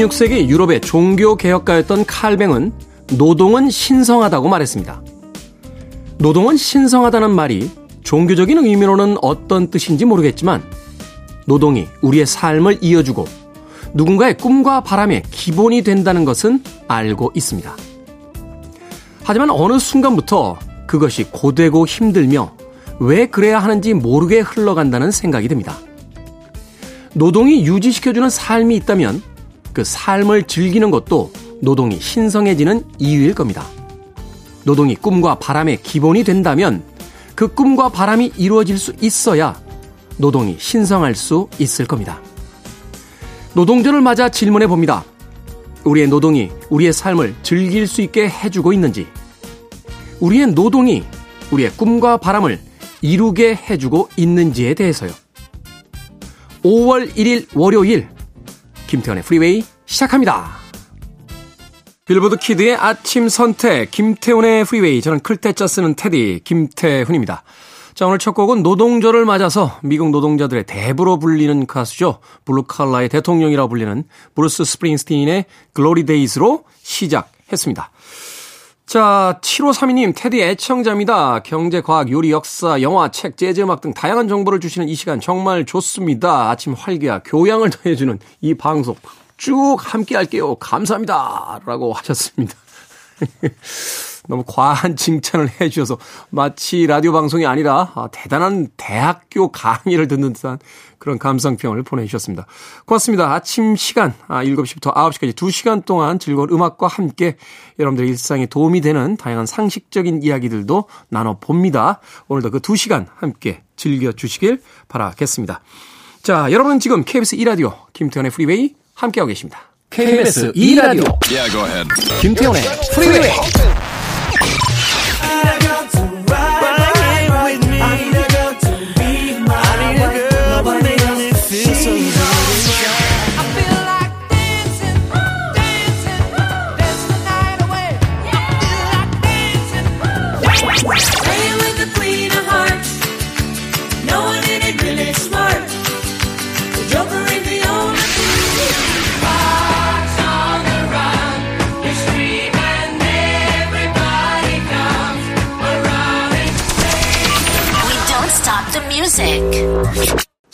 16세기 유럽의 종교 개혁가였던 칼뱅은 노동은 신성하다고 말했습니다. 노동은 신성하다는 말이 종교적인 의미로는 어떤 뜻인지 모르겠지만 노동이 우리의 삶을 이어주고 누군가의 꿈과 바람의 기본이 된다는 것은 알고 있습니다. 하지만 어느 순간부터 그것이 고되고 힘들며 왜 그래야 하는지 모르게 흘러간다는 생각이 듭니다. 노동이 유지시켜주는 삶이 있다면 그 삶을 즐기는 것도 노동이 신성해지는 이유일 겁니다. 노동이 꿈과 바람의 기본이 된다면 그 꿈과 바람이 이루어질 수 있어야 노동이 신성할 수 있을 겁니다. 노동절을 맞아 질문해 봅니다. 우리의 노동이 우리의 삶을 즐길 수 있게 해주고 있는지, 우리의 노동이 우리의 꿈과 바람을 이루게 해주고 있는지에 대해서요. 5월 1일 월요일, 김태훈의 프리웨이 시작합니다. 빌보드 kid의 아침 선택, 김태훈의 프리웨이. 저는 클 태 자 쓰는 태디, 김태훈입니다. 자, 오늘 첫 곡은 노동절을 맞아서 미국 노동자들의 대부로 불리는 가수죠. 블루칼라의 대통령이라고 불리는 브루스 스프링스틴의 Glory Days로 시작했습니다. 자, 7532님, 테디 애청자입니다. 경제, 과학, 요리, 역사, 영화, 책, 재즈, 음악 등 다양한 정보를 주시는 이 시간 정말 좋습니다. 아침 활기와 교양을 더해주는 이 방송. 쭉 함께 할게요. 감사합니다. 라고 하셨습니다. 너무 과한 칭찬을 해 주셔서 마치 라디오 방송이 아니라 아, 대단한 대학교 강의를 듣는 듯한 그런 감상평을 보내주셨습니다. 고맙습니다. 아침 시간 아, 7시부터 9시까지 2시간 동안 즐거운 음악과 함께 여러분들의 일상에 도움이 되는 다양한 상식적인 이야기들도 나눠봅니다. 오늘도 그 2시간 함께 즐겨주시길 바라겠습니다. 자, 여러분은 지금 KBS 2라디오 김태훈의 프리웨이 함께하고 계십니다. KBS 2라디오 yeah, 김태훈의 프리웨이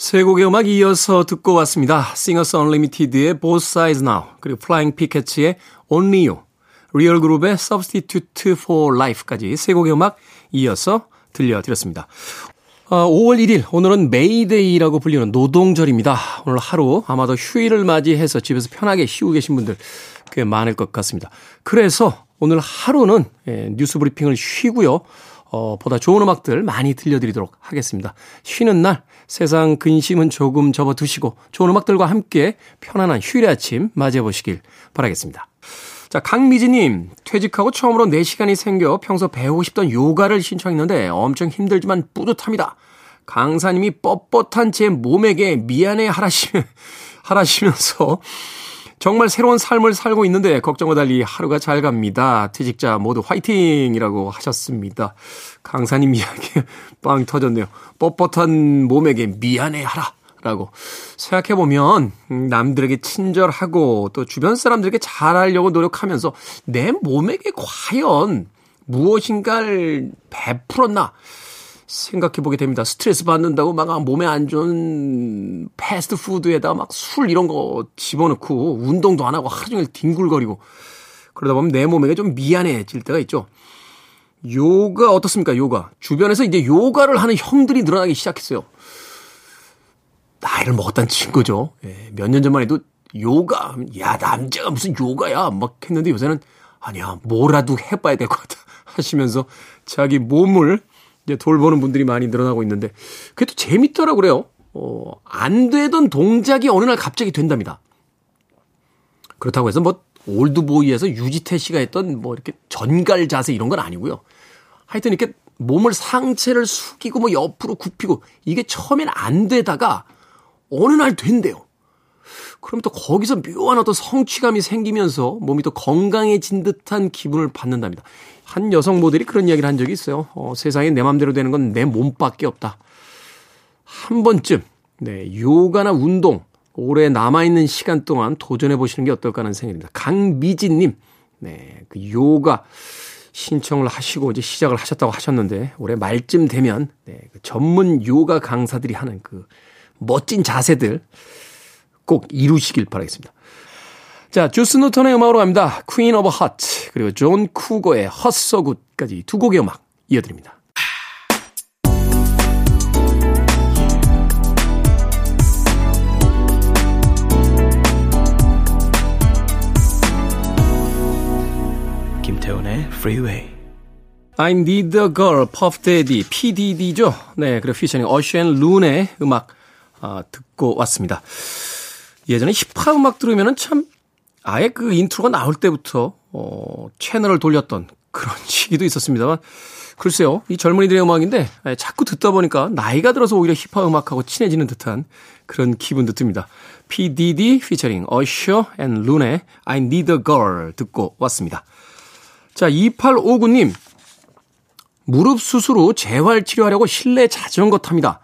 세 곡의 음악 이어서 듣고 왔습니다. Singers Unlimited의 Both Sides Now, 그리고 Flying Pickets의 Only You, 리얼 그룹의 Substitute for Life까지 세 곡의 음악 이어서 들려드렸습니다. 5월 아, 1일, 오늘은 메이데이라고 불리는 노동절입니다. 오늘 하루 아마도 휴일을 맞이해서 집에서 편하게 쉬고 계신 분들 꽤 많을 것 같습니다. 그래서 오늘 하루는 예, 뉴스 브리핑을 쉬고요. 어, 보다 좋은 음악들 많이 들려드리도록 하겠습니다. 쉬는 날 세상 근심은 조금 접어두시고 좋은 음악들과 함께 편안한 휴일의 아침 맞이해보시길 바라겠습니다. 자, 강미지님, 퇴직하고 처음으로 4시간이 생겨 평소 배우고 싶던 요가를 신청했는데 엄청 힘들지만 뿌듯합니다. 강사님이 뻣뻣한 제 몸에게 미안해 하라시면, 하라시면서 정말 새로운 삶을 살고 있는데 걱정과 달리 하루가 잘 갑니다. 퇴직자 모두 화이팅이라고 하셨습니다. 강사님 이야기 빵 터졌네요. 뻣뻣한 몸에게 미안해하라. 라고 생각해보면 음, 남들에게 친절하고 또 주변 사람들에게 잘하려고 노력하면서 내 몸에게 과연 무엇인가를 베풀었나 생각해 보게 됩니다. 스트레스 받는다고 막 몸에 안 좋은 패스트푸드에다 막술 이런 거 집어넣고 운동도 안 하고 하루 종일 뒹굴거리고 그러다 보면 내 몸에게 좀 미안해질 때가 있죠. 요가 어떻습니까? 요가. 주변에서 이제 요가를 하는 형들이 늘어나기 시작했어요. 나이를 먹었다는 친구죠. 예, 몇 년 전만 해도 요가, 야, 남자가 무슨 요가야. 막 했는데 요새는 아니야, 뭐라도 해봐야 될 것 같아. 하시면서 자기 몸을 이제 돌보는 분들이 많이 늘어나고 있는데 그게 또 재밌더라고 그래요. 어, 안 되던 동작이 어느 날 갑자기 된답니다. 그렇다고 해서 뭐 올드보이에서 유지태 씨가 했던 뭐 이렇게 전갈 자세 이런 건 아니고요. 하여튼 이렇게 몸을 상체를 숙이고 뭐 옆으로 굽히고 이게 처음엔 안 되다가 어느 날 된대요. 그럼 또 거기서 묘한 어떤 성취감이 생기면서 몸이 또 건강해진 듯한 기분을 받는답니다. 한 여성 모델이 그런 이야기를 한 적이 있어요. 어, 세상에 내 맘대로 되는 건 내 몸밖에 없다. 한 번쯤, 네, 요가나 운동, 올해 남아있는 시간 동안 도전해 보시는 게 어떨까 하는 생각입니다. 강미진님, 네, 그 요가 신청을 하시고 이제 시작을 하셨다고 하셨는데 올해 말쯤 되면 네, 그 전문 요가 강사들이 하는 그 멋진 자세들 꼭 이루시길 바라겠습니다. 자, 주스 뉴턴의 음악으로 갑니다. Queen of Hearts 그리고 존 쿠거의 Hurts So Good까지 두 곡의 음악 이어드립니다. 김태훈의 Freeway. I Need a Girl, Puff Daddy, PDD죠. 네, 그리고 featuring Usher and Loon의 음악 아, 듣고 왔습니다. 예전에 힙합 음악 들으면은 참 아예 그 인트로가 나올 때부터 어, 채널을 돌렸던 그런 시기도 있었습니다만 글쎄요, 이 젊은이들의 음악인데 자꾸 듣다 보니까 나이가 들어서 오히려 힙합 음악하고 친해지는 듯한 그런 기분도 듭니다. PDD 피처링 Usher and Lune의 I Need a Girl 듣고 왔습니다. 자, 2859님. 무릎 수술 후 재활 치료하려고 실내 자전거 탑니다.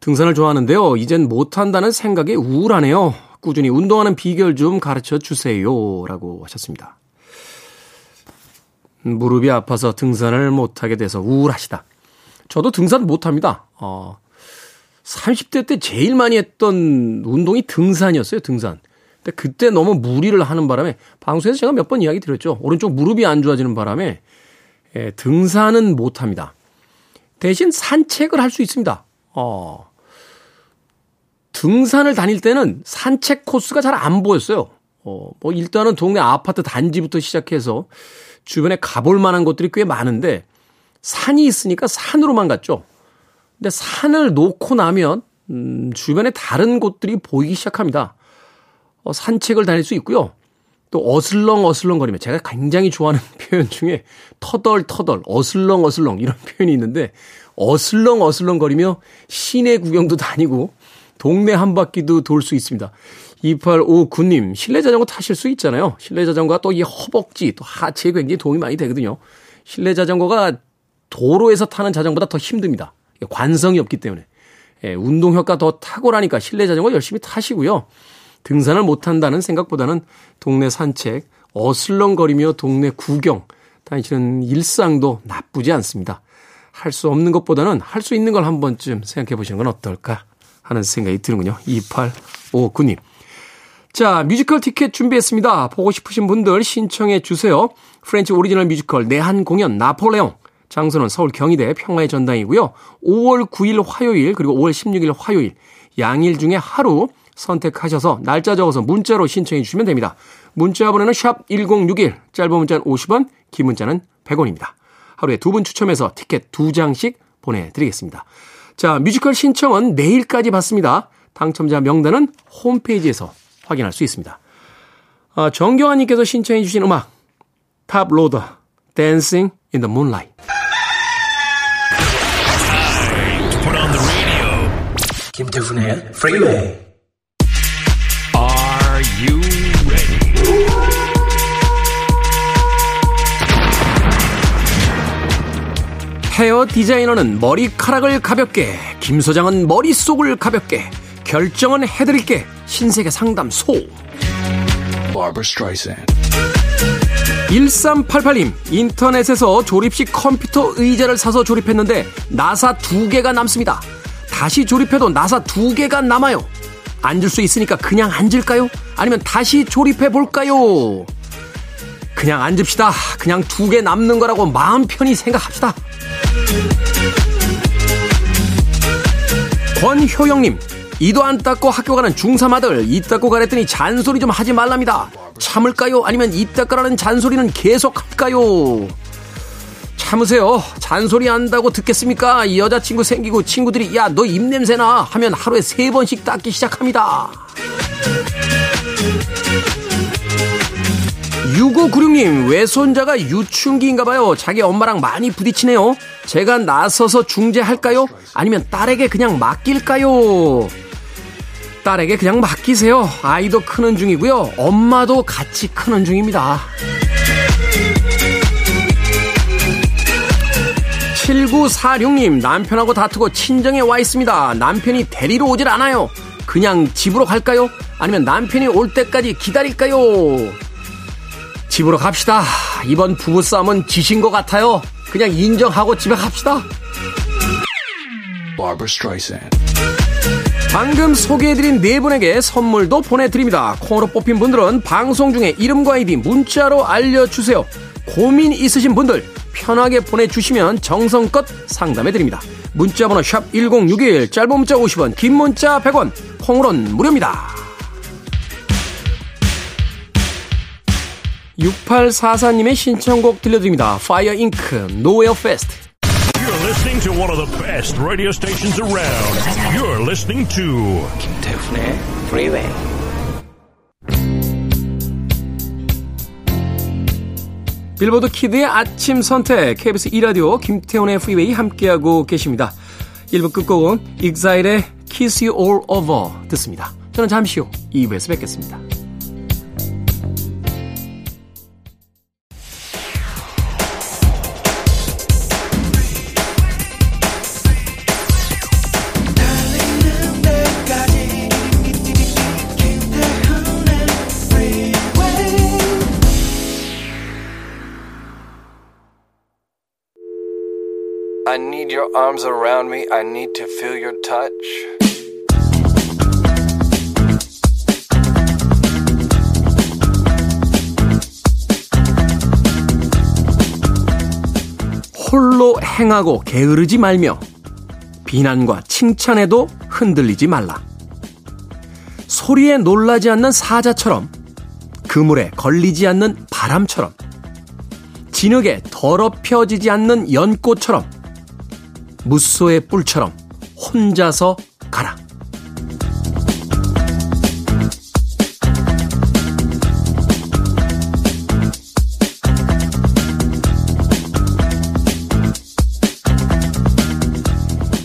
등산을 좋아하는데요. 이젠 못한다는 생각에 우울하네요. 꾸준히 운동하는 비결 좀 가르쳐 주세요. 라고 하셨습니다. 무릎이 아파서 등산을 못하게 돼서 우울하시다. 저도 등산 못합니다. 어, 30대 때 제일 많이 했던 운동이 등산이었어요, 등산. 근데 그때 너무 무리를 하는 바람에 방송에서 제가 몇 번 이야기 드렸죠. 오른쪽 무릎이 안 좋아지는 바람에 예, 등산은 못합니다. 대신 산책을 할 수 있습니다. 어, 등산을 다닐 때는 산책 코스가 잘 안 보였어요. 어, 뭐 일단은 동네 아파트 단지부터 시작해서 주변에 가볼 만한 곳들이 꽤 많은데 산이 있으니까 산으로만 갔죠. 근데 산을 놓고 나면 음, 주변에 다른 곳들이 보이기 시작합니다. 어, 산책을 다닐 수 있고요. 또 어슬렁 어슬렁 거리며 제가 굉장히 좋아하는 표현 중에 터덜터덜 어슬렁 어슬렁 이런 표현이 있는데 어슬렁 어슬렁 거리며 시내 구경도 다니고 동네 한 바퀴도 돌 수 있습니다. 2859님, 실내 자전거 타실 수 있잖아요. 실내 자전거가 또 이 허벅지, 또 하체에 굉장히 도움이 많이 되거든요. 실내 자전거가 도로에서 타는 자전거보다 더 힘듭니다. 관성이 없기 때문에. 예, 운동 효과 더 탁월하니까 실내 자전거 열심히 타시고요. 등산을 못한다는 생각보다는 동네 산책, 어슬렁거리며 동네 구경 다니시는 일상도 나쁘지 않습니다. 할 수 없는 것보다는 할 수 있는 걸 한 번쯤 생각해 보시는 건 어떨까 하는 생각이 드는군요. 2859님. 자, 뮤지컬 티켓 준비했습니다. 보고 싶으신 분들 신청해 주세요. French 오리지널 뮤지컬 내한 공연 나폴레옹. 장소는 서울 경희대 평화의 전당이고요. 5월 9일 화요일 그리고 5월 16일 화요일 양일 중에 하루 선택하셔서 날짜 적어서 문자로 신청해 주시면 됩니다. 문자 번호는 샵 1061, 짧은 문자는 50원, 긴 문자는 100원입니다. 하루에 두 분 추첨해서 티켓 두 장씩 보내드리겠습니다. 자, 뮤지컬 신청은 내일까지 받습니다. 당첨자 명단은 홈페이지에서 확인할 수 있습니다. 아, 정경환님께서 신청해 주신 음악 Toploader Dancing in the Moonlight 김태훈의 프리웨이 헤어 디자이너는 머리카락을 가볍게, 김 소장은 머릿속을 가볍게, 결정은 해드릴게, 신세계 상담소. 1388님, 인터넷에서 조립식 컴퓨터 의자를 사서 조립했는데, 나사 두 개가 남습니다. 다시 조립해도 나사 두 개가 남아요. 앉을 수 있으니까 그냥 앉을까요? 아니면 다시 조립해 볼까요? 그냥 앉읍시다. 그냥 두 개 남는 거라고 마음 편히 생각합시다. 권효영님, 이도 안 닦고 학교 가는 중3 아들, 이 닦고 가랬더니 잔소리 좀 하지 말랍니다. 참을까요? 아니면 이 닦으라는 잔소리는 계속 할까요? 참으세요. 잔소리 한다고 듣겠습니까? 이 여자친구 생기고 친구들이 야 너 입냄새나 하면 하루에 세 번씩 닦기 시작합니다. 6596님, 외손자가 유충기인가봐요. 자기 엄마랑 많이 부딪히네요. 제가 나서서 중재할까요? 아니면 딸에게 그냥 맡길까요? 딸에게 그냥 맡기세요. 아이도 크는 중이고요. 엄마도 같이 크는 중입니다. 7946님, 남편하고 다투고 친정에 와 있습니다. 남편이 데리러 오질 않아요. 그냥 집으로 갈까요? 아니면 남편이 올 때까지 기다릴까요? 집으로 갑시다. 이번 부부싸움은 지신 것 같아요. 그냥 인정하고 집에 갑시다. 방금 소개해드린 네 분에게 선물도 보내드립니다. 콩으로 뽑힌 분들은 방송 중에 이름과 아이디 문자로 알려주세요. 고민 있으신 분들 편하게 보내주시면 정성껏 상담해드립니다. 문자번호 샵 1061, 짧은 문자 50원, 긴 문자 100원, 콩으로는 무료입니다. 6844님의 신청곡 들려드립니다. Fire Inc. Nowhere Fest. You're listening to one of the best radio stations around. You're listening to 김태훈의 Freeway. 빌보드 키드의 아침 선택 KBS 2라디오 김태훈의 프리웨이 함께하고 계십니다. 1부 끝곡은 익사일의 Kiss You All Over 듣습니다. 저는 잠시 후 2부에서 뵙겠습니다. Your arms around me. I need to feel your touch. 홀로 행하고 게으르지 말며 비난과 칭찬에도 흔들리지 말라. 소리에 놀라지 않는 사자처럼 그물에 걸리지 않는 바람처럼 진흙에 더럽혀지지 않는 연꽃처럼 무소의 뿔처럼 혼자서 가라.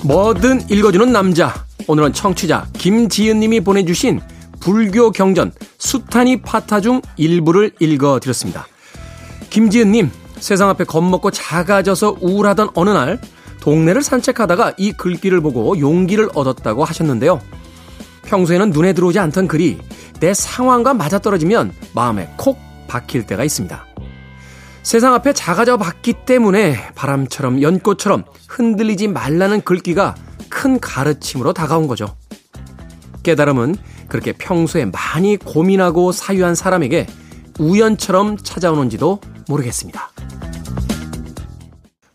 뭐든 읽어주는 남자. 오늘은 청취자 김지은님이 보내주신 불교 경전 수타니 파타 중 일부를 읽어드렸습니다. 김지은님, 세상 앞에 겁먹고 작아져서 우울하던 어느 날 동네를 산책하다가 이 글귀를 보고 용기를 얻었다고 하셨는데요. 평소에는 눈에 들어오지 않던 글이 내 상황과 맞아떨어지면 마음에 콕 박힐 때가 있습니다. 세상 앞에 작아져 봤기 때문에 바람처럼 연꽃처럼 흔들리지 말라는 글귀가 큰 가르침으로 다가온 거죠. 깨달음은 그렇게 평소에 많이 고민하고 사유한 사람에게 우연처럼 찾아오는지도 모르겠습니다.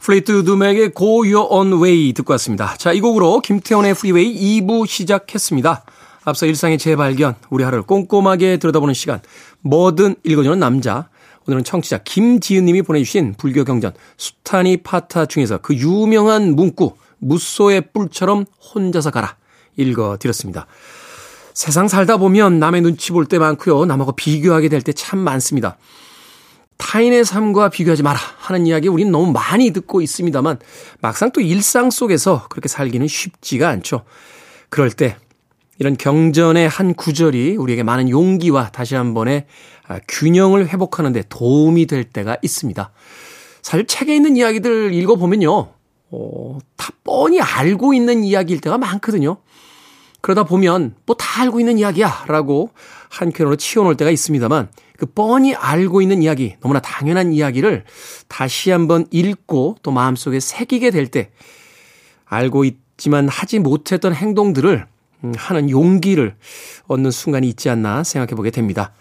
Fleetwood Mac의 Go Your Own Way 듣고 왔습니다. 자, 이 곡으로 김태훈의 프리웨이 2부 시작했습니다. 앞서 일상의 재발견, 우리 하루를 꼼꼼하게 들여다보는 시간, 뭐든 읽어주는 남자. 오늘은 청취자 김지은 님이 보내주신 불교 경전 수타니 파타 중에서 그 유명한 문구, 무소의 뿔처럼 혼자서 가라. 읽어드렸습니다. 세상 살다 보면 남의 눈치 볼 때 많고요. 남하고 비교하게 될 때 참 많습니다. 타인의 삶과 비교하지 마라 하는 이야기 우리는 너무 많이 듣고 있습니다만 막상 또 일상 속에서 그렇게 살기는 쉽지가 않죠. 그럴 때 이런 경전의 한 구절이 우리에게 많은 용기와 다시 한번의 아, 균형을 회복하는 데 도움이 될 때가 있습니다. 사실 책에 있는 이야기들 읽어보면요. 어, 다 뻔히 알고 있는 이야기일 때가 많거든요. 그러다 보면 뭐 다 알고 있는 이야기야 라고 한켠으로 치워놓을 때가 있습니다만 그 뻔히 알고 있는 이야기, 너무나 당연한 이야기를 다시 한번 읽고 또 마음속에 새기게 될 때 알고 있지만 하지 못했던 행동들을 음, 하는 용기를 얻는 순간이 있지 않나 생각해 보게 됩니다.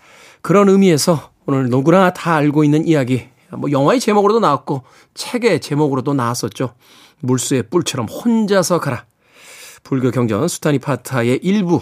그런 의미에서 오늘 누구나 다 알고 있는 이야기, 뭐 영화의 제목으로도 나왔고 책의 제목으로도 나왔었죠. 무소의 뿔처럼 혼자서 가라. 불교 경전 수타니 파타의 일부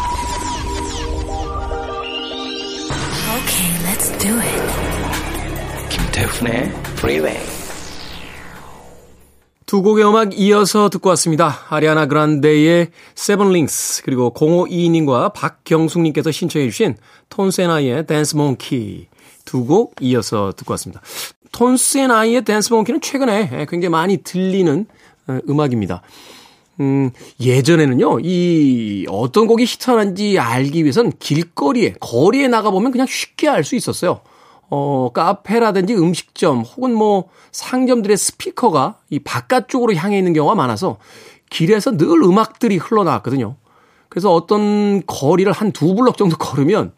Do it. 김태훈의 Freeway. 두 곡의 음악 이어서 듣고 왔습니다. 아리아나 그란데의 Seven Rings 그리고 0522님과 박경숙님께서 신청해 주신 Tones and I의 Dance Monkey 두 곡 이어서 듣고 왔습니다. 톤스앤아이의 댄스 몽키는 최근에 굉장히 많이 들리는 어, 음악입니다. 음, 예전에는요, 이 어떤 곡이 히트하는지 알기 위해선 길거리에, 거리에 나가보면 그냥 쉽게 알 수 있었어요. 어, 카페라든지 음식점 혹은 뭐 상점들의 스피커가 이 바깥쪽으로 향해 있는 경우가 많아서 길에서 늘 음악들이 흘러나왔거든요. 그래서 어떤 거리를 한 두 블럭 정도 걸으면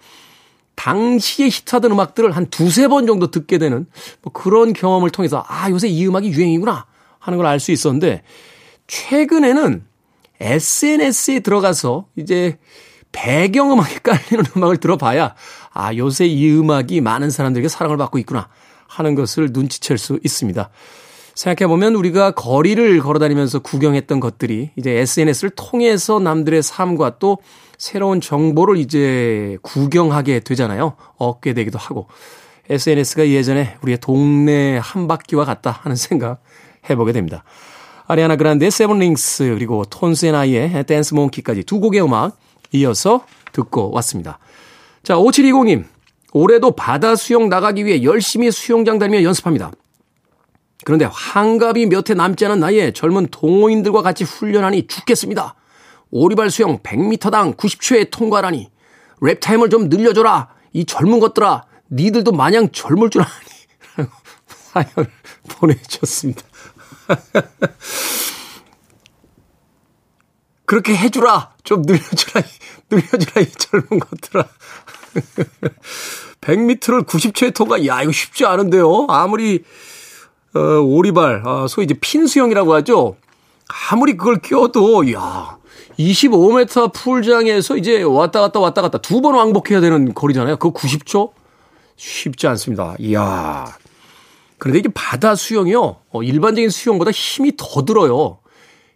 당시에 히트하던 음악들을 한 두세 번 정도 듣게 되는 뭐 그런 경험을 통해서 아, 요새 이 음악이 유행이구나 하는 걸 알 수 있었는데 최근에는 SNS에 들어가서 이제 배경음악이 깔리는 음악을 들어봐야 아, 요새 이 음악이 많은 사람들에게 사랑을 받고 있구나 하는 것을 눈치챌 수 있습니다. 생각해보면 우리가 거리를 걸어 다니면서 구경했던 것들이 이제 SNS를 통해서 남들의 삶과 또 새로운 정보를 이제 구경하게 되잖아요. 얻게 되기도 하고. SNS가 예전에 우리의 동네 한 바퀴와 같다 하는 생각 해보게 됩니다. 아리아나 그란데의 Seven Rings 그리고 톤스앤아이의 댄스 몽키까지 두 곡의 음악 이어서 듣고 왔습니다. 자, 5720님. 올해도 바다 수영 나가기 위해 열심히 수영장 다니며 연습합니다. 그런데 환갑이 몇 해 남지 않은 나이에 젊은 동호인들과 같이 훈련하니 죽겠습니다. 오리발 수영 100m당 90초에 통과라니. 랩타임을 좀 늘려줘라. 이 젊은 것들아. 니들도 마냥 젊을 줄 아니. 사연을 보내주셨습니다. 그렇게 해주라. 좀 늘려주라. 늘려주라. 이 젊은 것들아. 100m를 90초에 통과. 야, 이거 쉽지 않은데요. 아무리, 어, 오리발, 아, 소위 이제 핀 수영이라고 하죠. 아무리 그걸 끼워도, 야 25m 풀장에서 이제 왔다 갔다 왔다 갔다 두 번 왕복해야 되는 거리잖아요. 그거 90초? 쉽지 않습니다. 이야. 그런데 이게 바다 수영이요. 어, 일반적인 수영보다 힘이 더 들어요.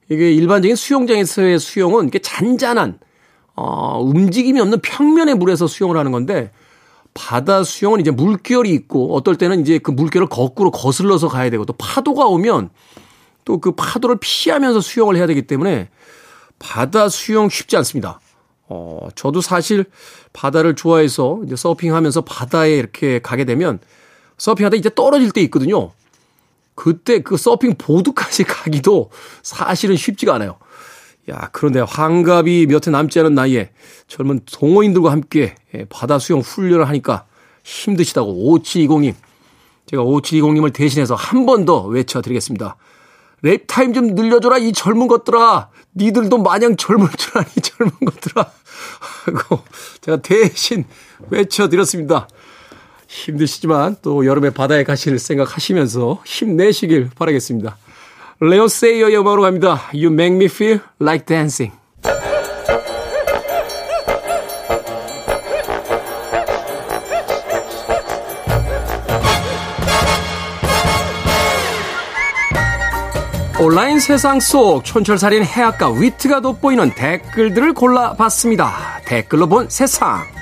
이게 일반적인 수영장에서의 수영은 이게 잔잔한 어, 움직임이 없는 평면의 물에서 수영을 하는 건데 바다 수영은 이제 물결이 있고 어떨 때는 이제 그 물결을 거꾸로 거슬러서 가야 되고 또 파도가 오면 또 그 파도를 피하면서 수영을 해야 되기 때문에 바다 수영 쉽지 않습니다. 어, 저도 사실 바다를 좋아해서 이제 서핑하면서 바다에 이렇게 가게 되면 서핑하다 이제 떨어질 때 있거든요. 그때 그 서핑 보드까지 가기도 사실은 쉽지가 않아요. 야, 그런데 환갑이 몇 해 남지 않은 나이에 젊은 동호인들과 함께 예, 바다 수영 훈련을 하니까 힘드시다고 5720님. 제가 5720님을 대신해서 한 번 더 외쳐드리겠습니다. 랩타임 좀 늘려줘라, 이 젊은 것들아. 니들도 마냥 젊을 줄 아니, 젊은 것들아. 하고 제가 대신 외쳐드렸습니다. 힘드시지만 또 여름에 바다에 가실 생각하시면서 힘내시길 바라겠습니다. 레오 세이어의 음악으로 갑니다. You make me feel like dancing. 온라인 세상 속 촌철살인 해악과 위트가 돋보이는 댓글들을 골라봤습니다. 댓글로 본 세상.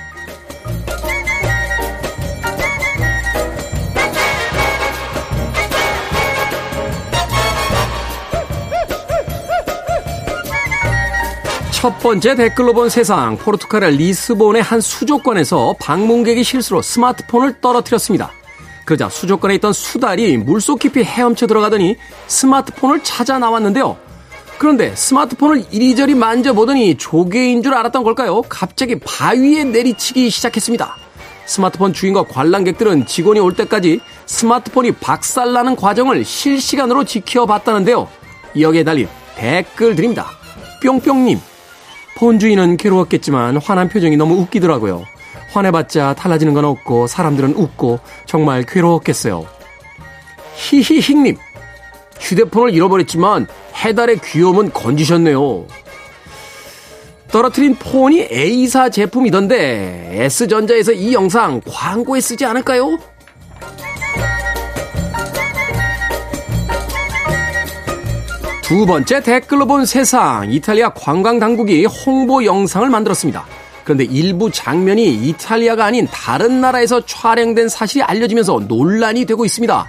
첫 번째 댓글로 본 세상 포르투갈의 리스본의 한 수족관에서 방문객이 실수로 스마트폰을 떨어뜨렸습니다. 그러자 수족관에 있던 수달이 물속 깊이 헤엄쳐 들어가더니 스마트폰을 찾아 나왔는데요. 그런데 스마트폰을 이리저리 만져보더니 조개인 줄 알았던 걸까요? 갑자기 바위에 내리치기 시작했습니다. 스마트폰 주인과 관람객들은 직원이 올 때까지 스마트폰이 박살나는 과정을 실시간으로 지켜봤다는데요. 여기에 달린 댓글 드립니다. 뿅뿅님, 폰 주인은 괴로웠겠지만 화난 표정이 너무 웃기더라고요. 화내봤자 달라지는 건 없고 사람들은 웃고 정말 괴로웠겠어요. 히히히님 휴대폰을 잃어버렸지만 해달의 귀여움은 건지셨네요. 떨어뜨린 폰이 A사 제품이던데 S전자에서 이 영상 광고에 쓰지 않을까요? 두 번째 댓글로 본 세상. 이탈리아 관광 당국이 홍보 영상을 만들었습니다. 그런데 일부 장면이 이탈리아가 아닌 다른 나라에서 촬영된 사실이 알려지면서 논란이 되고 있습니다.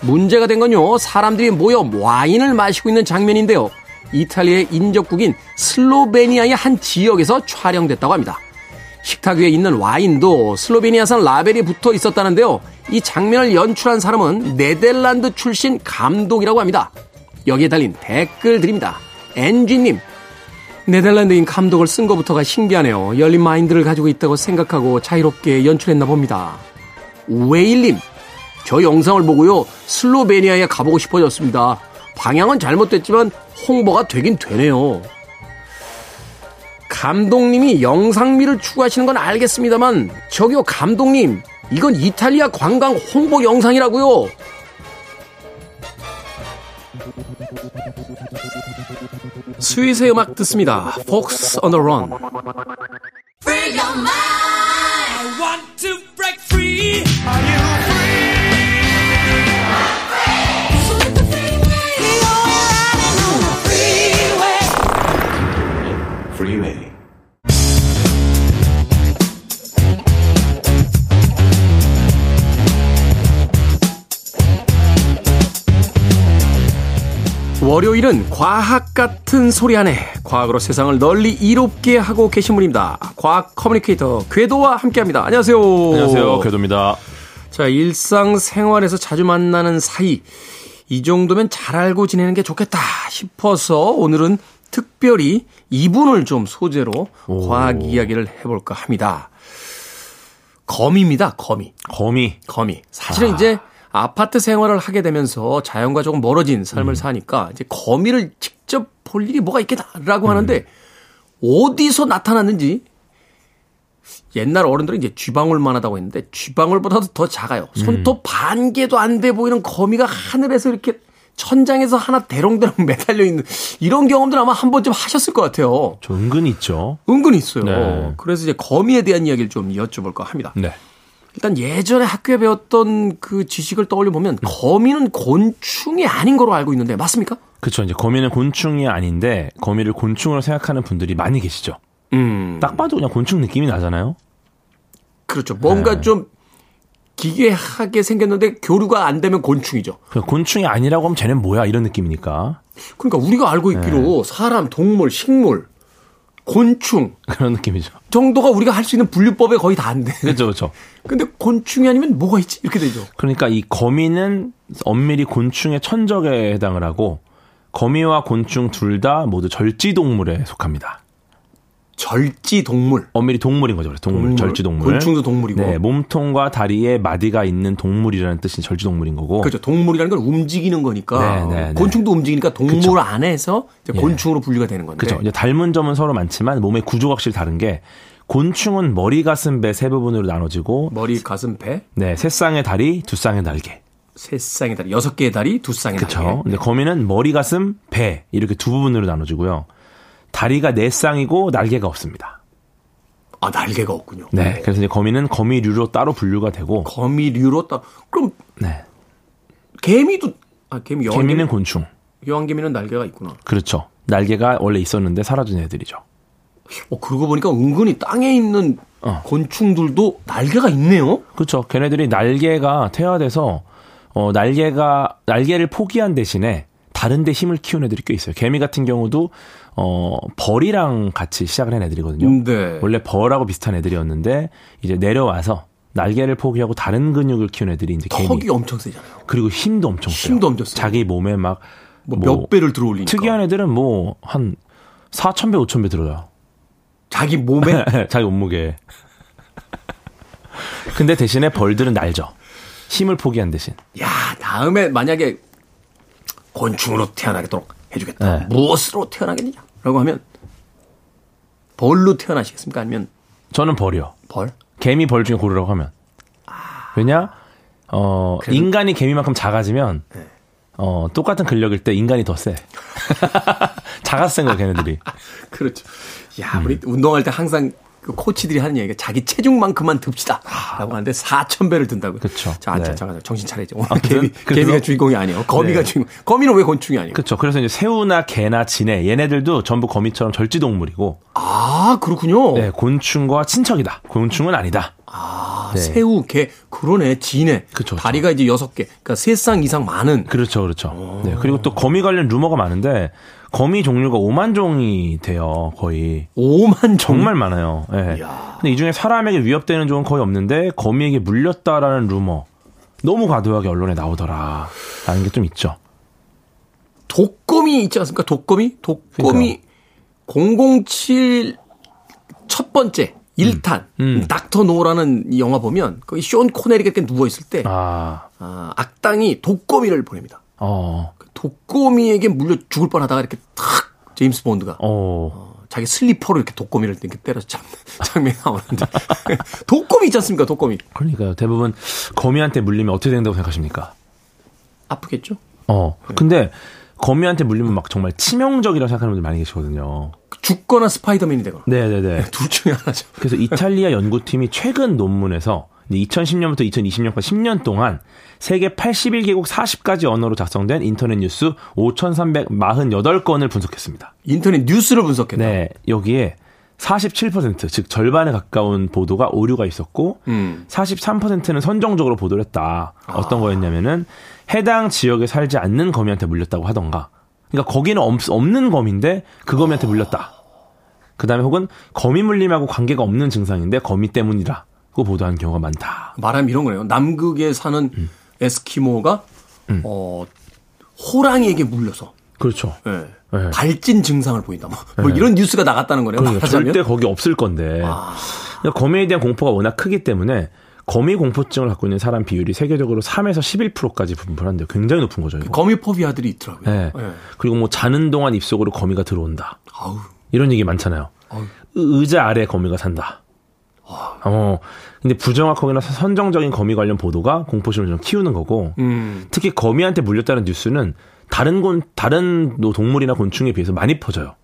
문제가 된 건요, 사람들이 모여 와인을 마시고 있는 장면인데요. 이탈리아의 인접국인 슬로베니아의 한 지역에서 촬영됐다고 합니다. 식탁 위에 있는 와인도 슬로베니아산 라벨이 붙어 있었다는데요. 이 장면을 연출한 사람은 네덜란드 출신 감독이라고 합니다. 여기에 달린 댓글 드립니다. 엔지님, 네덜란드인 감독을 쓴 것부터가 신기하네요. 열린 마인드를 가지고 있다고 생각하고 자유롭게 연출했나 봅니다. 웨일님, 저 영상을 보고요, 슬로베니아에 가보고 싶어졌습니다. 방향은 잘못됐지만 홍보가 되긴 되네요. 감독님이 영상미를 추구하시는 건 알겠습니다만, 저기요, 감독님, 이건 이탈리아 관광 홍보 영상이라고요. 스윗의 음악 듣습니다. Fox on the Run. Free your mind. I want to break free. Are you free? Freeway. 월요일은 과학 같은 소리 안에 과학으로 세상을 널리 이롭게 하고 계신 분입니다. 과학 커뮤니케이터 궤도와 함께합니다. 안녕하세요. 안녕하세요. 궤도입니다. 자, 일상생활에서 자주 만나는 사이 이 정도면 잘 알고 지내는 게 좋겠다 싶어서 오늘은 특별히 이분을 좀 소재로 과학 이야기를 해볼까 합니다. 거미입니다. 거미. 거미. 거미. 사실은 이제 아파트 생활을 하게 되면서 자연과 조금 멀어진 삶을 음. 사니까 이제 거미를 직접 볼 일이 뭐가 있겠다라고 하는데 음. 어디서 나타났는지 옛날 어른들은 이제 쥐방울만 하다고 했는데 쥐방울보다도 더 작아요. 음. 손톱 반 개도 안 돼 보이는 거미가 하늘에서 이렇게 천장에서 하나 대롱대롱 매달려 있는 이런 경험들 아마 한 번쯤 하셨을 것 같아요. 저 은근히 있죠. 은근히 있어요. 네. 그래서 이제 거미에 대한 이야기를 좀 여쭤볼까 합니다. 네. 일단 예전에 학교에 배웠던 그 지식을 떠올려 보면 거미는 곤충이 아닌 거로 알고 있는데 맞습니까? 그렇죠. 이제 거미는 곤충이 아닌데 거미를 곤충으로 생각하는 분들이 많이 계시죠. 음. 딱 봐도 그냥 곤충 느낌이 나잖아요. 그렇죠. 뭔가 네. 좀 기괴하게 생겼는데 교류가 안 되면 곤충이죠. 곤충이 아니라고 하면 쟤는 뭐야 이런 느낌이니까 그러니까 우리가 알고 있기로 네. 사람, 동물, 식물, 곤충 그런 느낌이죠. 정도가 우리가 할 수 있는 분류법에 거의 다 안 돼. 그렇죠, 그렇죠. 근데 곤충이 아니면 뭐가 있지? 이렇게 되죠. 그러니까 이 거미는 엄밀히 곤충의 천적에 해당을 하고 거미와 곤충 둘 다 모두 절지 동물에 속합니다. 절지 동물. 엄밀히 동물인 거죠. 동물, 동물. 절지 동물. 곤충도 동물이고. 네, 몸통과 다리에 마디가 있는 동물이라는 뜻이 절지 동물인 거고. 그렇죠. 동물이라는 건 움직이는 거니까 네, 네, 네. 곤충도 움직이니까 동물 그쵸. 안에서 이제 예. 곤충으로 분류가 되는 건데. 그렇죠. 닮은 점은 서로 많지만 몸의 구조가 확실히 다른 게 곤충은 머리, 가슴, 배 세 부분으로 나눠지고 머리, 가슴, 배, 네, 세 쌍의 다리, 두 쌍의 날개. 세 쌍의 다리, 여섯 개의 다리, 두 쌍의 그렇죠. 날개. 근데 거미는 머리, 가슴, 배 이렇게 두 부분으로 나눠지고요. 다리가 네 쌍이고 날개가 없습니다. 아 날개가 없군요. 네. 그래서 이제 거미는 거미류로 따로 분류가 되고 거미류로 따. 그럼 네. 개미도 아 개미 여왕 개미는 개미, 곤충. 여왕 개미는 날개가 있구나. 그렇죠. 날개가 원래 있었는데 사라진 애들이죠. 어 그러고 보니까 은근히 땅에 있는 어. 곤충들도 날개가 있네요. 그렇죠. 걔네들이 날개가 퇴화돼서 어 날개가 날개를 포기한 대신에 다른 데 힘을 키운 애들이 꽤 있어요. 개미 같은 경우도 어 벌이랑 같이 시작을 한 애들이거든요. 네. 원래 벌하고 비슷한 애들이었는데 이제 내려와서 날개를 포기하고 다른 근육을 키운 애들이 이제 개미. 턱이 엄청 세잖아요. 그리고 힘도 엄청 세요. 힘도 엄청 세요. 자기 몸에 막뭐뭐몇 배를 들어올리니까. 특이한 애들은 뭐 한 4,000배, 5,000배 들어요. 자기 몸에 자기 몸무게. 근데 대신에 벌들은 날죠. 힘을 포기한 대신. 야 다음에 만약에 곤충으로 태어나도록 해주겠다. 네. 무엇으로 태어나겠느냐? 라고 하면 벌로 태어나시겠습니까? 아니면 저는 벌이요. 벌? 개미 벌 중에 고르라고 하면. 왜냐? 어, 그래도- 인간이 개미만큼 작아지면, 네. 어, 똑같은 근력일 때 인간이 더 세. 센 거야, 걔네들이. 그렇죠. 야, 우리 운동할 때 항상 그 코치들이 하는 얘기가 자기 체중만큼만 듭시다. 라고 하는데 4,000배를 든다고요. 그쵸. 자, 네. 자, 잠깐 정신 차리죠. 오늘 아무튼 개미, 개미가 주인공이 아니에요. 거미가 네. 주인공. 거미는 왜 곤충이 아니에요? 그렇죠. 그래서 이제 새우나 개나 진해 얘네들도 전부 거미처럼 절지 동물이고 아, 그렇군요. 네, 곤충과 친척이다. 곤충은 아니다. 아, 네. 새우, 개, 그러네, 진해. 그쵸. 다리가 이제 여섯 개. 그러니까 세 쌍 이상 많은. 그렇죠, 그렇죠. 네, 그리고 또 거미 관련 루머가 많은데 거미 종류가 5만 종이 돼요, 거의. 5만 종. 정말 많아요. 예. 근데 이 중에 사람에게 위협되는 종은 거의 없는데 거미에게 물렸다라는 루머 너무 과도하게 언론에 나오더라. 라는 게 좀 있죠. 독거미 있지 않습니까? 독거미? 독거미 007 첫 번째 1탄 음. Dr. No라는 이 영화 보면 거기 숀 코네리 이렇게 누워 있을 때 아, 아, 악당이 독거미를 보냅니다. 어, 그 독거미에게 물려 죽을 뻔하다가 이렇게 탁 제임스 본드가 어. 자기 슬리퍼로 이렇게 독거미를 이렇게 때려서 잡는 장면이 나오는데 독거미 있지 않습니까? 독거미 그러니까 대부분 거미한테 물리면 어떻게 된다고 생각하십니까? 아프겠죠? 어. 근데 거미한테 물리면 막 정말 치명적이라고 생각하는 분들 많이 계시거든요. 죽거나 스파이더맨이 되거나 네네네. 둘 중에 하나죠. 그래서 이탈리아 연구팀이 최근 논문에서 2010년부터 2020년까지 10년 동안 세계 81개국 40가지 언어로 작성된 인터넷 뉴스 5,348건을 분석했습니다. 인터넷 뉴스를 분석했다. 네, 여기에 47%, 즉 절반에 가까운 보도가 오류가 있었고, 음. 43%는 선정적으로 보도를 했다. 어떤 거였냐면은 해당 지역에 살지 않는 거미한테 물렸다고 하던가. 그러니까 거기는 없, 없는 거미인데 그 거미한테 물렸다. 그 다음에 혹은 거미 물림하고 관계가 없는 증상인데 거미 때문이라 고 보도한 경우가 많다. 말하면 이런 거네요. 남극에 사는 음. 에스키모가 어 호랑이에게 물려서 그렇죠. 예, 네. 발진 증상을 보인다. 뭐, 뭐 이런 뉴스가 나갔다는 거네요. 그러니까. 절대 거기 없을 건데. 그러니까 거미에 대한 공포가 워낙 크기 때문에 거미 공포증을 갖고 있는 사람 비율이 세계적으로 3에서 11%까지 분포한대요. 굉장히 높은 거죠. 이거. 거미 포비아들이 있더라고요. 네. 예. 그리고 뭐 자는 동안 입속으로 거미가 들어온다. 아우, 이런 얘기 많잖아요. 의- 의자 아래 거미가 산다. 어. 근데 부정확하거나 선정적인 거미 관련 보도가 공포심을 좀 키우는 거고, 음, 특히 거미한테 물렸다는 뉴스는 다른 곤 다른 노- 동물이나 곤충에 비해서 많이 퍼져요.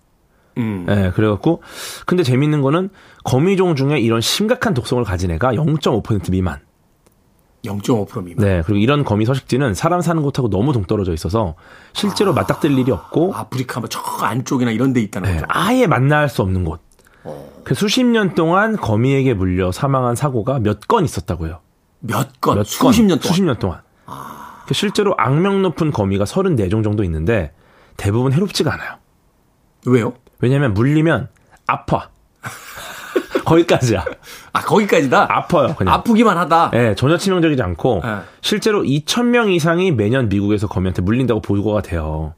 음. 예, 그래갖고 근데 재밌는 거는 거미종 중에 이런 심각한 독성을 가진 애가 0.5% 미만. 0.5% 미만. 네, 그리고 이런 거미 서식지는 사람 사는 곳하고 너무 동떨어져 있어서 실제로 맞닥뜨릴 일이 없고 아프리카 뭐 저 안쪽이나 이런 데 있다는 네, 거죠. 아예 만날 수 없는 곳. 그 수십 년 동안 거미에게 물려 사망한 사고가 몇 건 있었다고요. 몇 건, 몇 수십 건, 년 동안. 수십 년 동안. 그 실제로 악명 높은 거미가 34종 정도 있는데 대부분 해롭지가 않아요. 왜요? 왜냐면 물리면 아파. 거기까지야. 아, 거기까지다? 아파요, 그냥. 아프기만 하다. 예, 전혀 치명적이지 않고 네. 실제로 2,000명 이상이 매년 미국에서 거미한테 물린다고 보고가 돼요.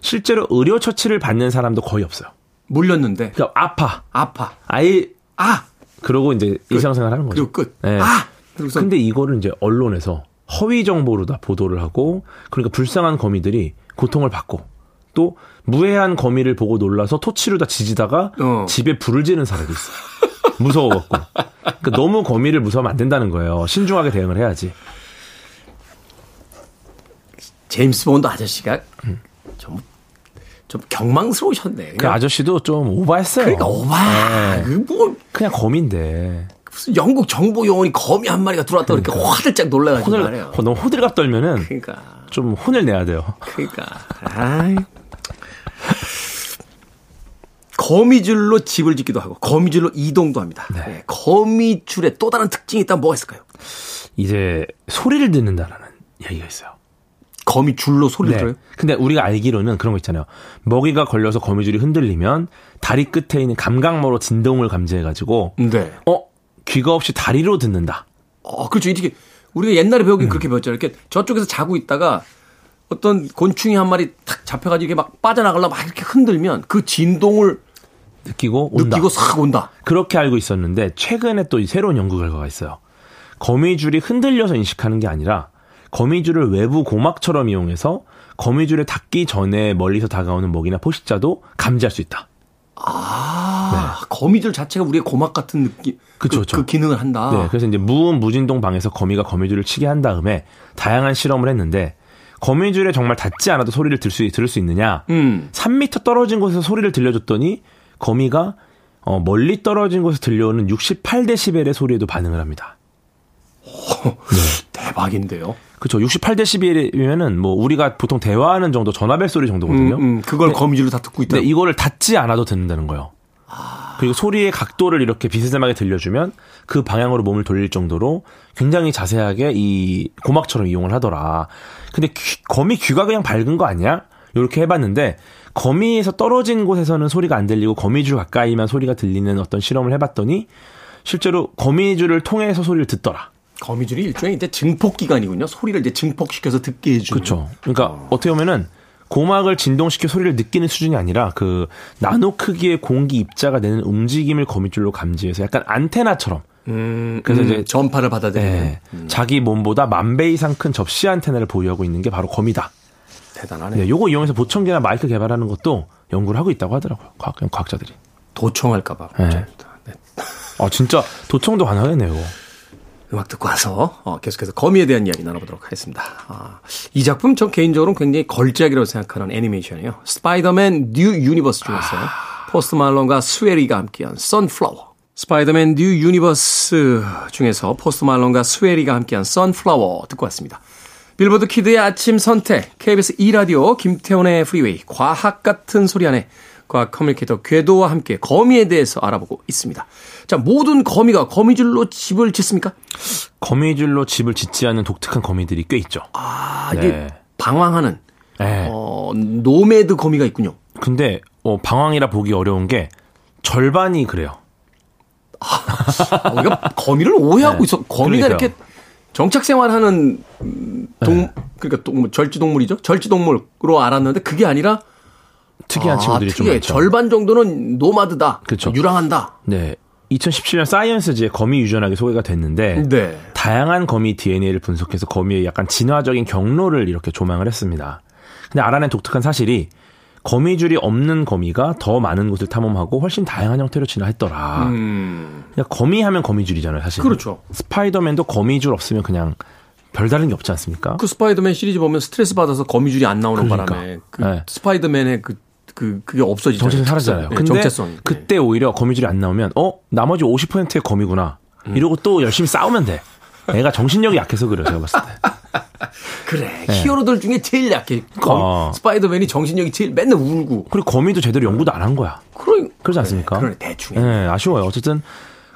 실제로 의료 처치를 받는 사람도 거의 없어요. 물렸는데. 그러니까 아파. 아파. 아예 아! 그러고 이제 일상생활 하는 거죠. 그리고 끝. 네. 아! 그리고서 근데 이거를 이제 언론에서 허위 정보로 다 보도를 하고 그러니까 불쌍한 거미들이 고통을 받고 또 무해한 거미를 보고 놀라서 토치로 다 지지다가 어. 집에 불을 지는 사례도 있어요. 무서워갖고. 그러니까 너무 거미를 무서워하면 안 된다는 거예요. 신중하게 대응을 해야지. 제임스 본드 아저씨가 좀, 좀 경망스러우셨네. 그 아저씨도 좀 오바했어요. 그러니까 오바. 네. 그 뭐, 그냥 거미인데. 무슨 영국 정보 요원이 거미 한 마리가 들어왔다 고 이렇게 화들짝 놀라가지고 혼을, 말이에요. 호- 너무 호들갑 떨면은 그러니까, 좀 혼을 내야 돼요. 그러니까. 아이. 거미줄로 집을 짓기도 하고 거미줄로 이동도 합니다. 네, 거미줄의 또 다른 특징이 있다면 뭐가 있을까요? 이제 소리를 듣는다라는 이야기가 있어요. 거미 줄로 소리를 들어요? 근데 우리가 알기로는 그런 거 있잖아요. 먹이가 걸려서 거미줄이 흔들리면 다리 끝에 있는 감각모로 진동을 감지해가지고 네. 어 귀가 없이 다리로 듣는다. 어, 그렇죠. 이렇게 우리가 옛날에 배우긴 그렇게 배웠잖아요. 이렇게 저쪽에서 자고 있다가 어떤 곤충이 한 마리 탁 잡혀가지고 이게 막 빠져나가려고 막 이렇게 흔들면 그 진동을 느끼고 온다. 느끼고 싹 온다. 그렇게 알고 있었는데 최근에 또이 새로운 연구 결과가 있어요. 거미줄이 흔들려서 인식하는 게 아니라 거미줄을 외부 고막처럼 이용해서 거미줄에 닿기 전에 멀리서 다가오는 먹이나 포식자도 감지할 수 있다. 아, 거미줄 자체가 우리의 고막 같은 느낌. 그쵸, 그, 그쵸. 그 기능을 한다. 네, 그래서 이제 무음 무진동 방에서 거미가 거미줄을 치게 한 다음에 다양한 실험을 했는데 거미줄에 정말 닿지 않아도 소리를 들 수, 들을 수 있느냐? 음. 3미터 떨어진 곳에서 소리를 들려줬더니 거미가 어, 멀리 떨어진 곳에 들려오는 68데시벨의 소리에도 반응을 합니다. 대박인데요. 그렇죠. 68데시벨이면은 뭐 우리가 보통 대화하는 정도 전화벨 소리 정도거든요. 음, 음, 그걸 거미줄로 다 듣고 있다. 근데 이거를 닫지 않아도 듣는다는 거예요. 그리고 소리의 각도를 이렇게 비스듬하게 들려주면 그 방향으로 몸을 돌릴 정도로 굉장히 자세하게 이 고막처럼 이용을 하더라. 근데 귀- 거미 귀가 그냥 밝은 거 아니야? 이렇게 해봤는데 거미에서 떨어진 곳에서는 소리가 안 들리고 거미줄 가까이만 소리가 들리는 어떤 실험을 해봤더니 실제로 거미줄을 통해서 소리를 듣더라. 거미줄이 일종의 이제 증폭 기관이군요. 소리를 이제 증폭시켜서 듣게 해주는. 그렇죠. 그러니까 어 떻게 보면은 고막을 진동시켜 소리를 느끼는 수준이 아니라 그 나노 크기의 공기 입자가 내는 움직임을 거미줄로 감지해서 약간 안테나처럼 음, 그래서 음, 이제 전파를 받아들이는 네, 자기 몸보다 만 배 이상 큰 접시 안테나를 보유하고 있는 게 바로 거미다. 대단하네. 네, 요거 이용해서 보청기나 마이크 개발하는 것도 연구를 하고 있다고 하더라고요. 과학, 과학자들이. 도청할까봐. 네. 네. 아, 진짜 도청도 가능하겠네요. 음악 듣고 와서 어, 계속해서 거미에 대한 이야기 나눠보도록 하겠습니다. 아, 이 작품 전 개인적으로는 굉장히 걸작이라고 생각하는 애니메이션이에요. 스파이더맨 뉴 유니버스 중에서 포스트 말론과 스웨리가 함께한 Sunflower. 스파이더맨 뉴 유니버스 중에서 포스트 말론과 스웨리가 함께한 Sunflower 듣고 왔습니다. 빌보드 키드의 아침 선택, KBS 2라디오, 김태훈의 프리웨이, 과학 같은 소리 하네 과학 communicator 궤도와 함께 거미에 대해서 알아보고 있습니다. 자, 모든 거미가 거미줄로 집을 짓습니까? 거미줄로 집을 짓지 않는 독특한 거미들이 꽤 있죠. 아, 이게 네. 방황하는, 네. 어, nomad 거미가 있군요. 근데 어, 방황이라 보기 어려운 게 절반이 그래요. 아, 우리가 거미를 오해하고 네. 있어. 거미가 그러니까요. 이렇게 정착 생활하는 음, 동, 그러니까 동물, 절지 동물이죠? 절지 동물로 알았는데 그게 아니라 특이한 아, 친구들이 좀 특이해. 많죠. 절반 정도는 노마드다. 그렇죠. 유랑한다. 네. 2017년 사이언스지에 거미 유전학이 소개가 됐는데 네. 다양한 거미 DNA를 분석해서 거미의 약간 진화적인 경로를 이렇게 조망을 했습니다. 근데 알아낸 독특한 사실이 거미줄이 없는 거미가 더 많은 곳을 탐험하고 훨씬 다양한 형태로 진화했더라. 그냥 거미 하면 거미줄이잖아요, 사실. 음. 그렇죠. 스파이더맨도 거미줄 없으면 그냥 별다른 게 없지 않습니까? 그 스파이더맨 시리즈 보면 스트레스 받아서 거미줄이 안 나오는 그러니까. 바람에 그 네. 스파이더맨의 그, 그, 그게 없어지잖아요. 정체성이 사라지잖아요. 네, 근데 정체성. 네. 그때 오히려 거미줄이 안 나오면 어 나머지 50%의 거미구나. 음. 이러고 또 열심히 싸우면 돼. 애가 정신력이 약해서 그래요, 제가 봤을 때. 그래. 히어로들 중에 제일 약해. 거미, 네. 어. 스파이더맨이 정신력이 제일 맨날 울고. 그리고 거미도 제대로 연구도 안 한 거야. 그러, 그러지 않습니까? 그러네, 대충. 해. 네, 아쉬워요. 어쨌든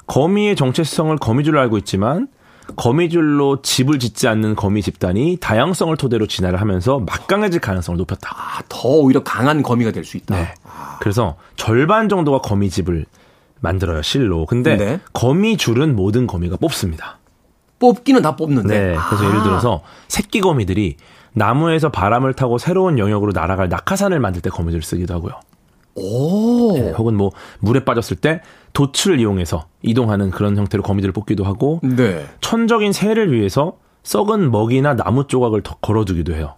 거미의 정체성을 거미줄로 알고 있지만 거미줄로 집을 짓지 않는 거미 집단이 다양성을 토대로 진화를 하면서 막강해질 가능성을 높였다. 아, 더 오히려 강한 거미가 될 수 있다. 네. 그래서 절반 정도가 거미 집을 만들어요, 실로. 근데 네. 거미 줄은 모든 거미가 뽑습니다. 뽑기는 다 뽑는데. 네. 그래서 아, 예를 들어서 새끼 거미들이 나무에서 바람을 타고 새로운 영역으로 날아갈 낙하산을 만들 때 거미줄을 쓰기도 하고요. 오. 네, 혹은 뭐 물에 빠졌을 때 돛을 이용해서 이동하는 그런 형태로 거미들을 뽑기도 하고 네. 천적인 새를 위해서 썩은 먹이나 나무 조각을 더 걸어두기도 해요.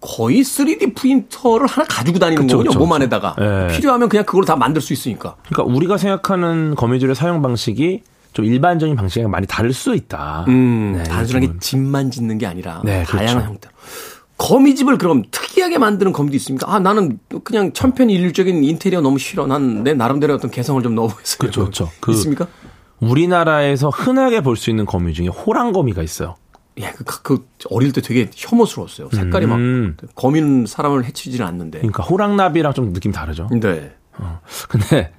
거의 3D 프린터를 하나 가지고 다니는 그쵸, 거군요. 그쵸, 몸. 안에다가. 네. 필요하면 그냥 그걸 다 만들 수 있으니까. 그러니까 우리가 생각하는 거미줄의 사용 방식이 좀 일반적인 방식이랑 많이 다를 수 있다. 음, 네, 단순하게 좀- 집만 짓는 게 아니라 네, 다양한 그렇죠. 형태로. 거미집을 그럼 특이하게 만드는 거미도 있습니까? 아, 나는 그냥 천편일률적인 인테리어 너무 싫어. 난 내 나름대로 어떤 개성을 좀 넣어보겠어요. 그렇죠, 그렇죠. 그- 있습니까? 우리나라에서 흔하게 볼 수 있는 거미 중에 호랑거미가 있어요. 예, 그, 그, 그 어릴 때 되게 혐오스러웠어요. 색깔이 음. 막 거미는 사람을 해치지는 않는데. 그러니까 호랑나비랑 좀 느낌 다르죠. 네. 근데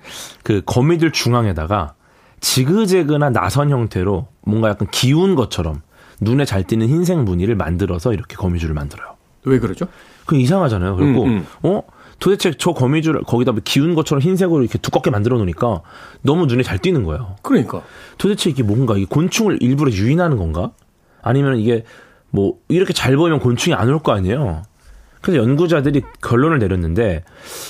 그 거미줄 중앙에다가 지그재그나 나선 형태로 뭔가 약간 기운 것처럼 눈에 잘 띄는 흰색 무늬를 만들어서 이렇게 거미줄을 만들어요. 왜 그러죠? 그 이상하잖아요. 그리고 음, 음. 어 도대체 저 거미줄 거기다 뭐 기운 것처럼 흰색으로 이렇게 두껍게 만들어 놓으니까 너무 눈에 잘 띄는 거예요. 그러니까. 도대체 이게 뭔가 이게 곤충을 일부러 유인하는 건가? 아니면 이게 뭐 이렇게 잘 보이면 곤충이 안 올 거 아니에요. 그래서 연구자들이 결론을 내렸는데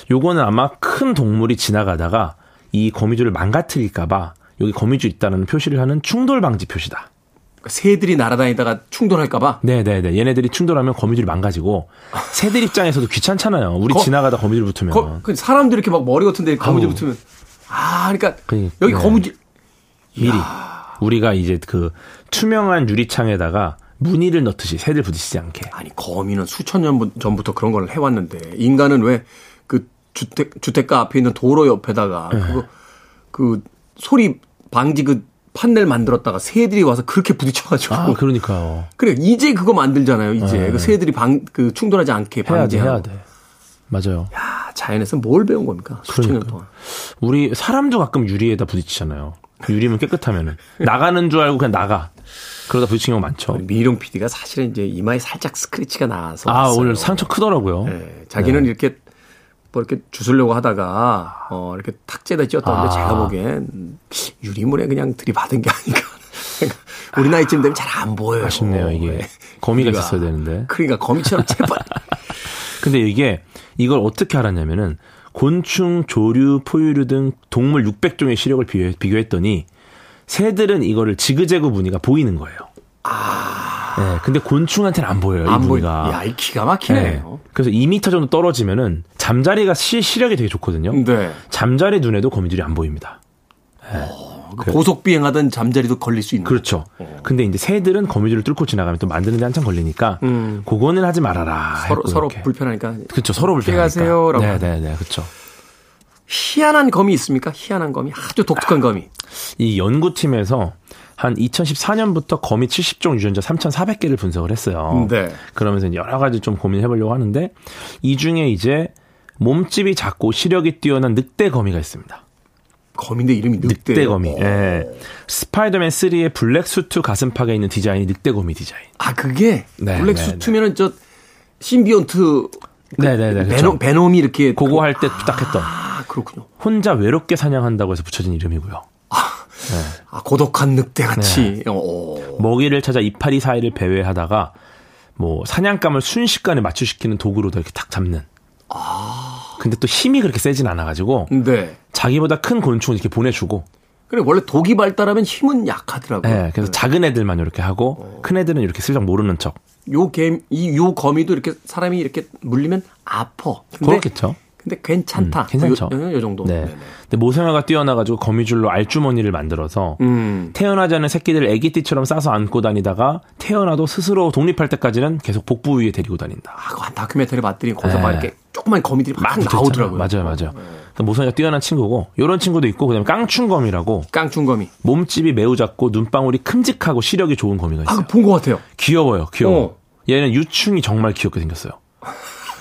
요거는 아마 큰 동물이 지나가다가 이 거미줄을 망가뜨릴까 봐 여기 거미줄 있다는 표시를 하는 충돌 방지 표시다. 그러니까 새들이 날아다니다가 충돌할까봐. 네네네. 얘네들이 충돌하면 거미줄이 망가지고 새들 입장에서도 귀찮잖아요. 우리 거- 지나가다 거미줄 붙으면. 거, 그 사람들 이렇게 막 머리 같은데 거미줄 아우. 붙으면. 아, 그러니까 그니- 여기 네. 거미줄. 미리 우리가 이제 그 투명한 유리창에다가 무늬를 넣듯이 새들 부딪히지 않게. 아니 거미는 수천 년 분- 전부터 그런 걸 해왔는데 인간은 왜 그 주택 주택가 앞에 있는 도로 옆에다가 네. 그거 그 소리 방지 그 판넬 만들었다가 새들이 와서 그렇게 부딪혀가지고. 아, 그러니까요. 그래 이제 그거 만들잖아요. 이제 네. 그 새들이 방 그 충돌하지 않게 해야 돼, 방지하고. 해야 돼. 맞아요. 야, 자연에서 뭘 배운 겁니까? 수천 년. 동안. 우리 사람도 가끔 유리에다 부딪히잖아요. 유리면 깨끗하면은 나가는 줄 알고 그냥 나가. 그러다 부딪힌 경우 많죠. 미룡 PD가 사실은 이제 이마에 살짝 스크래치가 나서 아 왔어요. 오늘 상처 크더라고요. 네, 자기는 이렇게 뭐 이렇게 주술려고 하다가 어 이렇게 탁재다 찧었다는데 아. 제가 보기엔 유리물에 그냥 들이받은 게 아닌가. 우리 나이쯤 되면 잘 안 보여요. 아쉽네요 이게 네. 거미가 우리가. 있었어야 되는데. 그러니까 거미처럼 제발. 근데 이게 이걸 어떻게 알았냐면은 곤충, 조류, 포유류 등 동물 600종의 시력을 비교, 비교했더니 새들은 이거를 지그재그 무늬가 보이는 거예요. 아. 네, 근데 곤충한테는 안 보여요. 이안 보이. 무늬가. 야, 이 기가 네. 막히네요. 그래서 2m 정도 떨어지면은 잠자리가 시, 시력이 되게 좋거든요. 네. 잠자리 눈에도 거미줄이 안 보입니다. 그 고속 비행하던 잠자리도 걸릴 수 있는. 그렇죠. 근데 이제 새들은 거미줄을 뚫고 지나가면 또 만드는데 한참 걸리니까 음. 그거는 하지 말아라. 서로 서로. 불편하니까. 그렇죠. 서로 불편하니까. 피하세요라고 네, 네, 네. 그렇죠. 희한한 검이 있습니까? 희한한 검이 아주 독특한 검이. 이 연구팀에서 한 2014년부터 거미 70종 유전자 3,400개를 분석을 했어요. 네. 그러면서 여러 가지 좀 고민해 보려고 하는데 이 중에 이제 몸집이 작고 시력이 뛰어난 늑대 거미가 있습니다. 거민데 이름이 늑대. 늑대 거미. 예. 스파이더맨 3의 black suit 가슴팍에 있는 디자인이 늑대 거미 디자인. 아 그게 네, black 네, suit면은 저 symbiote 네, 네, 네. 베놈 베놈이 이렇게 그거 할때딱 했던 아 그렇군요. 혼자 외롭게 사냥한다고 해서 붙여진 이름이고요. 아 고독한 늑대 같이. 어. 먹이를 찾아 이파리 사이를 배회하다가 뭐 사냥감을 순식간에 맞추시키는 도구로도 이렇게 탁 잡는. 근데 또 힘이 그렇게 세진 않아가지고 네. 자기보다 큰 곤충을 이렇게 보내주고, 그래 원래 독이 발달하면 힘은 약하더라고요. 예, 그래서 작은 애들만 이렇게 하고 큰 애들은 이렇게 슬쩍 모르는 척. 요 개 이요 거미도 이렇게 사람이 이렇게 물리면 아퍼. 그렇겠죠. 근데 괜찮다. 음, 괜찮죠. 요, 요, 요 정도. 네. 네네. 근데 모세마가 뛰어나가지고 거미줄로 알주머니를 만들어서 음. 태어나지 않은 새끼들 애기띠처럼 싸서 안고 다니다가 태어나도 스스로 독립할 때까지는 계속 복부 위에 데리고 다닌다. 아, 그 다큐멘터리 봤더니 거기서 네. 막 이렇게 조그만 거미들이 막, 붙어 나오더라고요. 네. 맞아요, 맞아요. 그러니까 모세마가 뛰어난 친구고 이런 친구도 있고 그다음에 깡충거미라고 깡충거미. 몸집이 매우 작고 눈방울이 큼직하고 시력이 좋은 거미가 있어요. 아, 본 것 같아요. 귀여워요, 귀여워. 어. 얘는 유충이 정말 귀엽게 생겼어요.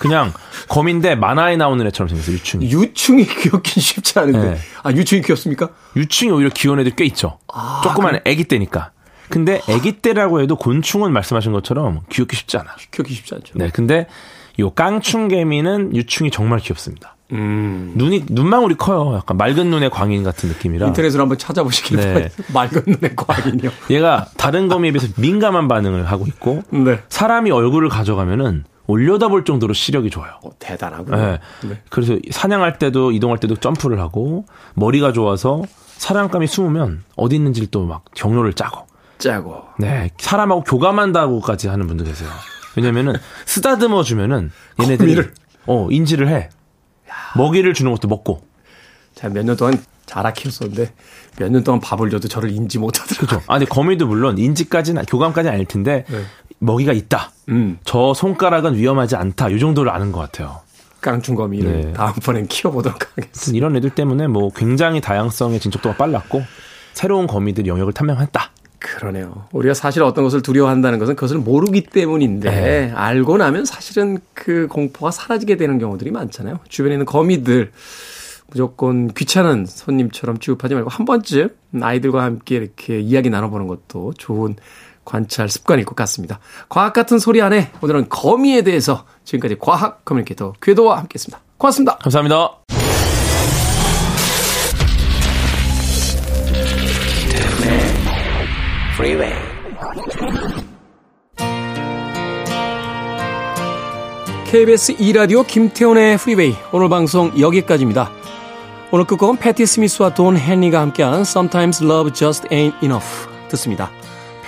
그냥 거미인데 만화에 나오는 애처럼 생겼어요, 유충이. 유충이 귀엽긴 쉽지 않은데. 네. 아, 유충이 귀엽습니까? 유충이 오히려 귀여운 애들 꽤 있죠. 조그만 애기 때니까. 근데 애기 때라고 해도 곤충은 말씀하신 것처럼 귀엽기 쉽지 않아. 귀엽기 쉽지 않죠. 네, 근데 요 깡충개미는 유충이 정말 귀엽습니다. 음. 눈이 눈망울이 커요. 약간 맑은 눈의 광인 같은 느낌이라. 인터넷으로 한번 찾아보시길 네. 바랍니다. 맑은 눈의 광인이요. 얘가 다른 거미에 비해서 민감한 반응을 하고 있고 네. 사람이 얼굴을 가져가면은 올려다볼 정도로 시력이 좋아요. 어, 대단하군요. 네. 네. 그래서 사냥할 때도 이동할 때도 점프를 하고 머리가 좋아서 사냥감이 숨으면 어디 있는지를 또 막 경로를 짜고 짜고. 네 사람하고 교감한다고까지 하는 분도 계세요. 왜냐면은 쓰다듬어 주면은 얘네들이 거미를. 어 인지를 해. 먹이를 주는 것도 먹고. 제가 몇년 동안 자라 키웠었는데 몇 년 동안 밥을 줘도 저를 인지 못하더라고요. 그렇죠. 아 근데 거미도 물론 인지까지는 교감까지는 아닐 텐데 네. 먹이가 있다. 음. 저 손가락은 위험하지 않다. 이 정도를 아는 것 같아요. 깡충거미를 네. 다음번엔 키워보도록 하겠습니다. 이런 애들 때문에 뭐 굉장히 다양성의 진척도가 빨랐고 새로운 거미들이 영역을 탐명했다. 그러네요. 우리가 사실 어떤 것을 두려워한다는 것은 그것을 모르기 때문인데 네. 알고 나면 사실은 그 공포가 사라지게 되는 경우들이 많잖아요. 주변에 있는 거미들 무조건 귀찮은 손님처럼 취급하지 말고 한 번쯤 아이들과 함께 이렇게 이야기 나눠보는 것도 좋은 관찰 습관일 것 같습니다. 과학 같은 소리 하네 오늘은 거미에 대해서 지금까지 과학 communicator 궤도와 함께 했습니다. 고맙습니다. 감사합니다. KBS 2라디오 김태훈의 프리웨이 오늘 방송 여기까지입니다. 오늘 끝곡은 패티 스미스와 돈 헨리가 함께한 Sometimes Love Just Ain't Enough 듣습니다.